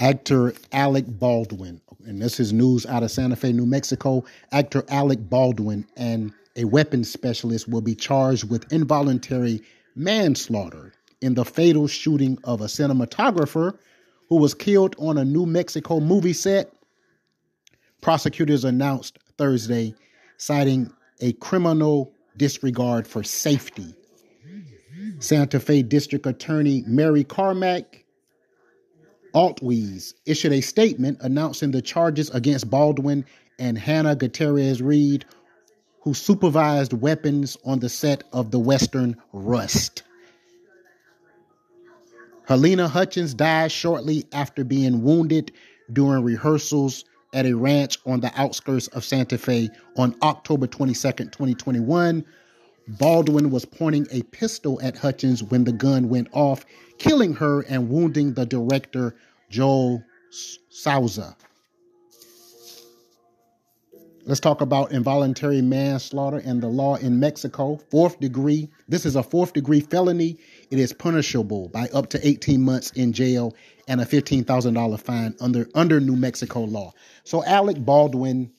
Actor Alec Baldwin, and this is news out of Santa Fe, New Mexico. Actor Alec Baldwin and a weapons specialist will be charged with involuntary manslaughter in the fatal shooting of a cinematographer who was killed on a New Mexico movie set. Prosecutors announced Thursday, citing a criminal disregard for safety. Santa Fe District Attorney Mary Carmack Altwies issued a statement announcing the charges against Baldwin and Hannah Gutierrez Reed, who supervised weapons on the set of the Western Rust. Halyna Hutchins died shortly after being wounded during rehearsals at a ranch on the outskirts of Santa Fe on October 22, 2021. Baldwin was pointing a pistol at Hutchins when the gun went off, killing her and wounding the director, Joel Souza. Let's talk about involuntary manslaughter and the law in Mexico. Fourth degree. This is a fourth degree felony. It is punishable by up to 18 months in jail and a $15,000 fine under under New Mexico law. So Alec Baldwin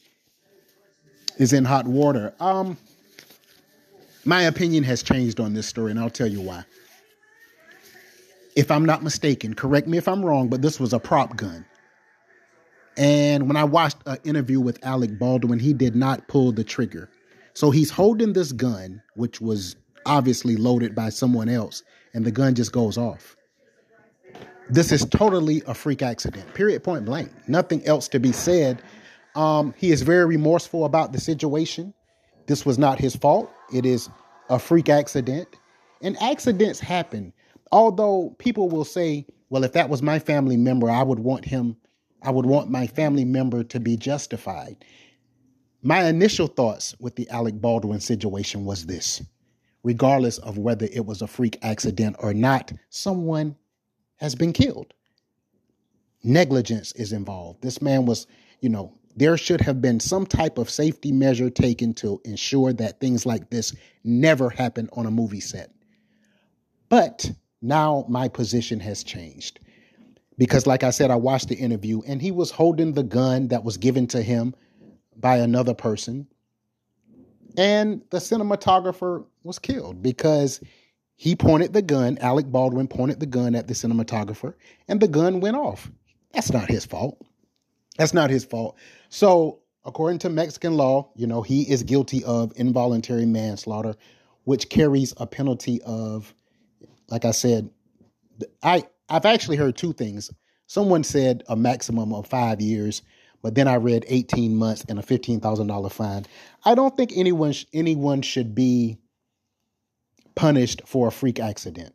is in hot water. Um my opinion has changed on this story, and I'll tell you why. If I'm not mistaken, correct me if I'm wrong, but this was a prop gun. And when I watched an interview with Alec Baldwin, he did not pull the trigger. So he's holding this gun, which was obviously loaded by someone else, and the gun just goes off. This is totally a freak accident, period, point blank. Nothing else to be said. Um, he is very remorseful about the situation. This was not his fault. It is a freak accident. And accidents happen. Although people will say, well, if that was my family member, I would want him, I would want my family member to be justified. My initial thoughts with the Alec Baldwin situation was this regardless of whether it was a freak accident or not, someone has been killed. Negligence is involved. This man was, you know, there should have been some type of safety measure taken to ensure that things like this never happen on a movie set. But now my position has changed. Because, like I said, I watched the interview and he was holding the gun that was given to him by another person. And the cinematographer was killed because he pointed the gun, Alec Baldwin pointed the gun at the cinematographer, and the gun went off. That's not his fault. That's not his fault. So, according to Mexican law, you know, he is guilty of involuntary manslaughter, which carries a penalty of, like I said, I I've actually heard two things. Someone said a maximum of five years, but then I read 18 months and a $15,000 fine. I don't think anyone anyone should be punished for a freak accident.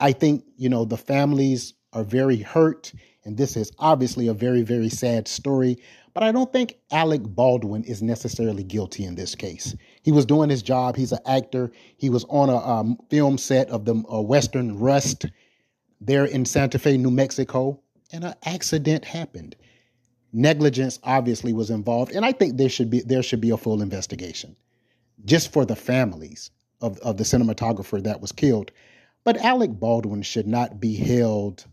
I think, you know, the families are very hurt and this is obviously a very, very sad story. But I don't think Alec Baldwin is necessarily guilty in this case. He was doing his job. He's an actor. He was on a um, film set of the uh, Western Rust there in Santa Fe, New Mexico, and an accident happened. Negligence obviously was involved, and I think there should be there should be a full investigation, just for the families of, of the cinematographer that was killed. But Alec Baldwin should not be held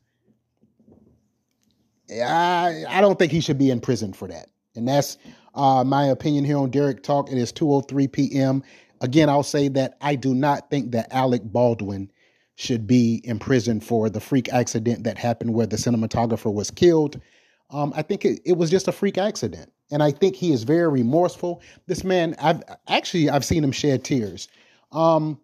I, I don't think he should be in prison for that. And that's uh, my opinion here on Derek Talk. It is 2.03 p.m. Again, I'll say that I do not think that Alec Baldwin should be in prison for the freak accident that happened where the cinematographer was killed. Um, I think it, it was just a freak accident. And I think he is very remorseful. This man, I've actually I've seen him shed tears. Um,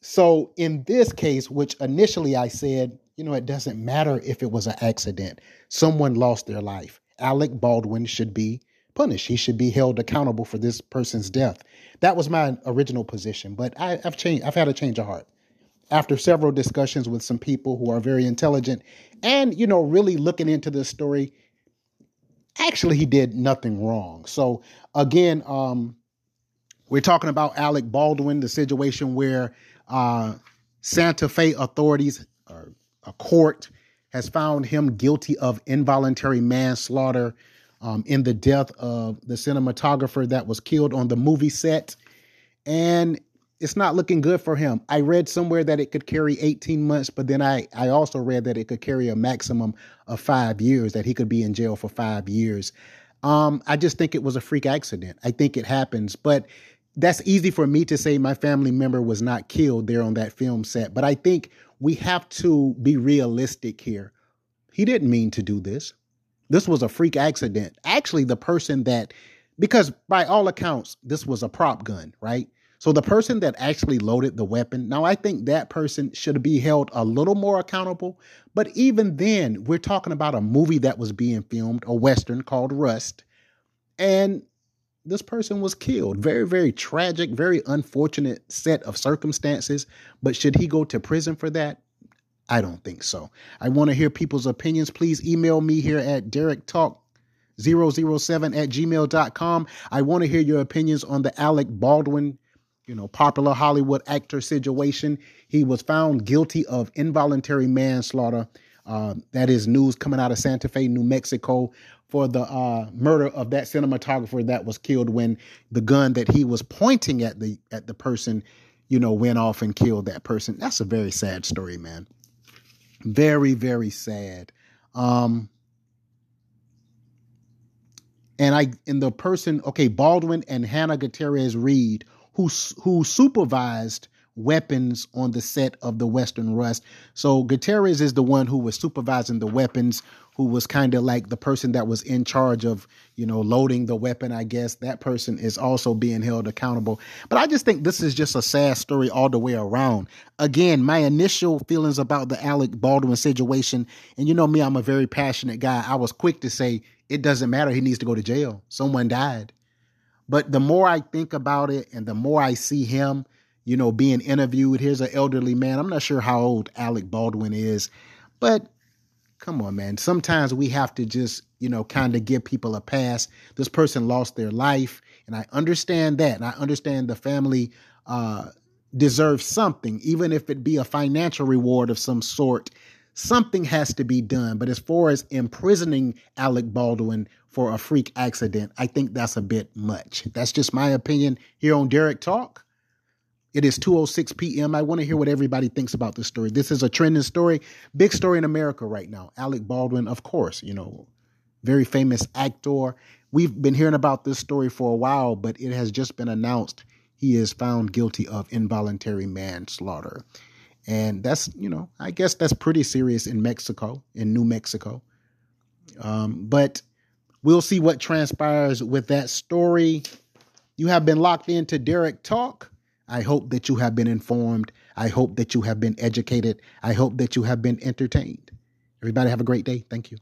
so in this case, which initially I said you know, it doesn't matter if it was an accident. Someone lost their life. Alec Baldwin should be punished. He should be held accountable for this person's death. That was my original position, but I, have changed. I've had a change of heart after several discussions with some people who are very intelligent, and you know, really looking into this story. Actually, he did nothing wrong. So again, um, we're talking about Alec Baldwin, the situation where uh, Santa Fe authorities are a court has found him guilty of involuntary manslaughter um, in the death of the cinematographer that was killed on the movie set. And it's not looking good for him. I read somewhere that it could carry 18 months, but then I, I also read that it could carry a maximum of five years, that he could be in jail for five years. Um, I just think it was a freak accident. I think it happens, but that's easy for me to say my family member was not killed there on that film set. But I think we have to be realistic here. He didn't mean to do this. This was a freak accident. Actually, the person that, because by all accounts, this was a prop gun, right? So the person that actually loaded the weapon, now I think that person should be held a little more accountable. But even then, we're talking about a movie that was being filmed, a Western called Rust. And this person was killed. Very, very tragic, very unfortunate set of circumstances. But should he go to prison for that? I don't think so. I want to hear people's opinions. Please email me here at Derek Talk 007 at gmail.com. I want to hear your opinions on the Alec Baldwin you know, popular Hollywood actor situation. He was found guilty of involuntary manslaughter. Uh, that is news coming out of Santa Fe, New Mexico, for the uh, murder of that cinematographer that was killed when the gun that he was pointing at the at the person, you know, went off and killed that person. That's a very sad story, man. Very, very sad. Um, and I in the person, okay, Baldwin and Hannah Gutierrez Reed who who supervised weapons on the set of the Western Rust. So Gutierrez is the one who was supervising the weapons, who was kind of like the person that was in charge of, you know, loading the weapon, I guess. That person is also being held accountable. But I just think this is just a sad story all the way around. Again, my initial feelings about the Alec Baldwin situation, and you know me, I'm a very passionate guy. I was quick to say it doesn't matter. He needs to go to jail. Someone died. But the more I think about it and the more I see him, you know, being interviewed, here's an elderly man. I'm not sure how old Alec Baldwin is, but come on, man. Sometimes we have to just, you know, kind of give people a pass. This person lost their life, and I understand that. And I understand the family uh, deserves something, even if it be a financial reward of some sort something has to be done. But as far as imprisoning Alec Baldwin for a freak accident, I think that's a bit much. That's just my opinion here on Derek Talk. It is 2:06 p.m. I want to hear what everybody thinks about this story. This is a trending story, big story in America right now. Alec Baldwin, of course, you know, very famous actor. We've been hearing about this story for a while, but it has just been announced he is found guilty of involuntary manslaughter. And that's, you know, I guess that's pretty serious in Mexico, in New Mexico. Um, but we'll see what transpires with that story. You have been locked into Derek Talk. I hope that you have been informed. I hope that you have been educated. I hope that you have been entertained. Everybody have a great day. Thank you.